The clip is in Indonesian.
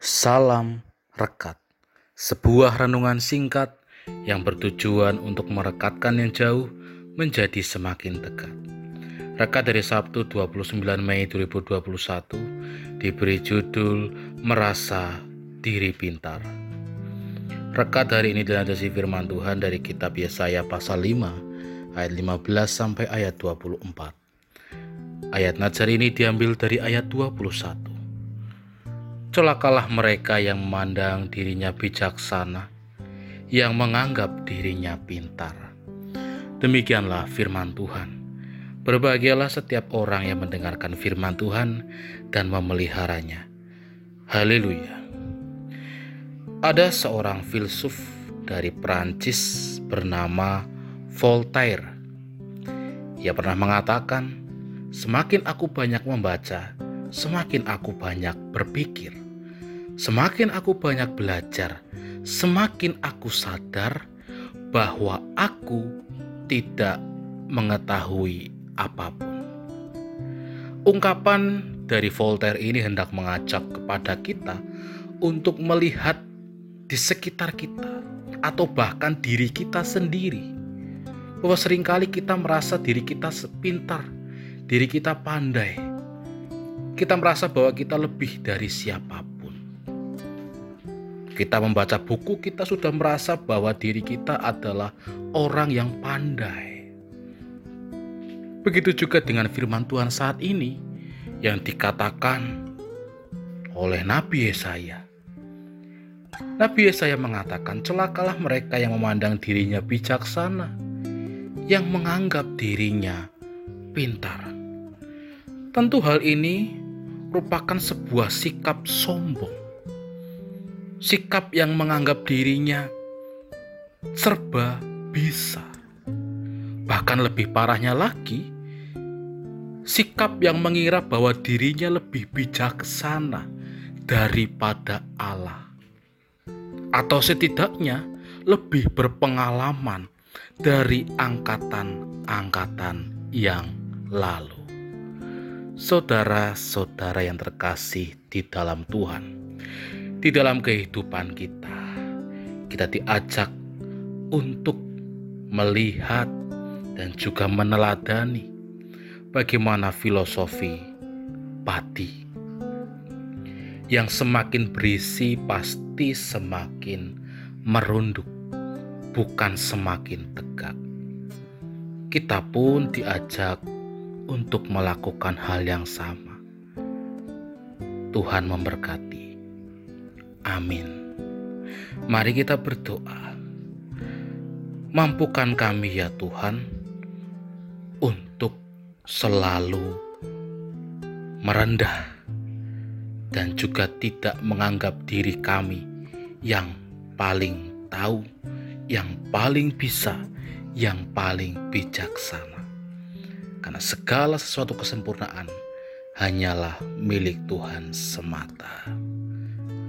Salam Rekat, sebuah renungan singkat yang bertujuan untuk merekatkan yang jauh menjadi semakin dekat. Rekat dari Sabtu 29 Mei 2021 diberi judul Merasa Diri Pintar. Rekat hari ini dilandasi firman Tuhan dari kitab Yesaya pasal 5 ayat 15 sampai ayat 24. Ayat Nazar ini diambil dari ayat 21. Celakalah mereka yang memandang dirinya bijaksana, yang menganggap dirinya pintar. Demikianlah firman Tuhan. Berbahagialah setiap orang yang mendengarkan firman Tuhan dan memeliharanya. Haleluya. Ada seorang filsuf dari Prancis bernama Voltaire. Ia pernah mengatakan, "Semakin aku banyak membaca, semakin aku banyak berpikir. Semakin aku banyak belajar, semakin aku sadar bahwa aku tidak mengetahui apa pun. Ungkapan dari Voltaire ini hendak mengajak kepada kita untuk melihat di sekitar kita atau bahkan diri kita sendiri. Bahwa sering kali kita merasa diri kita sepintar, diri kita pandai, kita merasa bahwa kita lebih dari siapa pun. Kita membaca buku, kita sudah merasa bahwa diri kita adalah orang yang pandai. Begitu juga dengan firman Tuhan saat ini yang dikatakan oleh Nabi Yesaya. Nabi Yesaya mengatakan, "Celakalah mereka yang memandang dirinya bijaksana, yang menganggap dirinya pintar." Tentu hal ini merupakan sebuah sikap sombong. Sikap yang menganggap dirinya serba bisa. Bahkan lebih parahnya lagi, sikap yang mengira bahwa dirinya lebih bijaksana daripada Allah. Atau setidaknya lebih berpengalaman dari angkatan-angkatan yang lalu. Saudara-saudara yang terkasih di dalam Tuhan, di dalam kehidupan kita, kita diajak untuk melihat dan juga meneladani bagaimana filosofi padi yang semakin berisi pasti semakin merunduk, bukan semakin tegak. Kita pun diajak untuk melakukan hal yang sama. Tuhan memberkati. Amin. Mari kita berdoa. Mampukan kami ya Tuhan untuk selalu merendah dan juga tidak menganggap diri kami yang paling tahu, yang paling bisa, yang paling bijaksana karena segala sesuatu kesempurnaan hanyalah milik Tuhan semata.